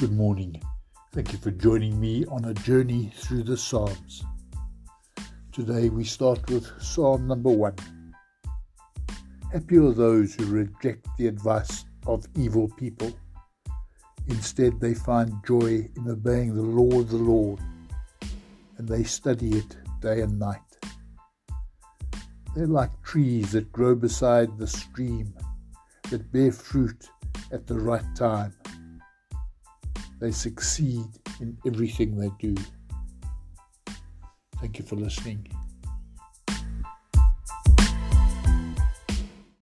Good morning. Thank you for joining me on a journey through the Psalms. Today we start with Psalm number one. Happy are those who reject the advice of evil people. Instead, they find joy in obeying the law of the Lord, and they study it day and night. They're like trees that grow beside the stream, that bear fruit at the right time they succeed in everything they do. Thank you for listening.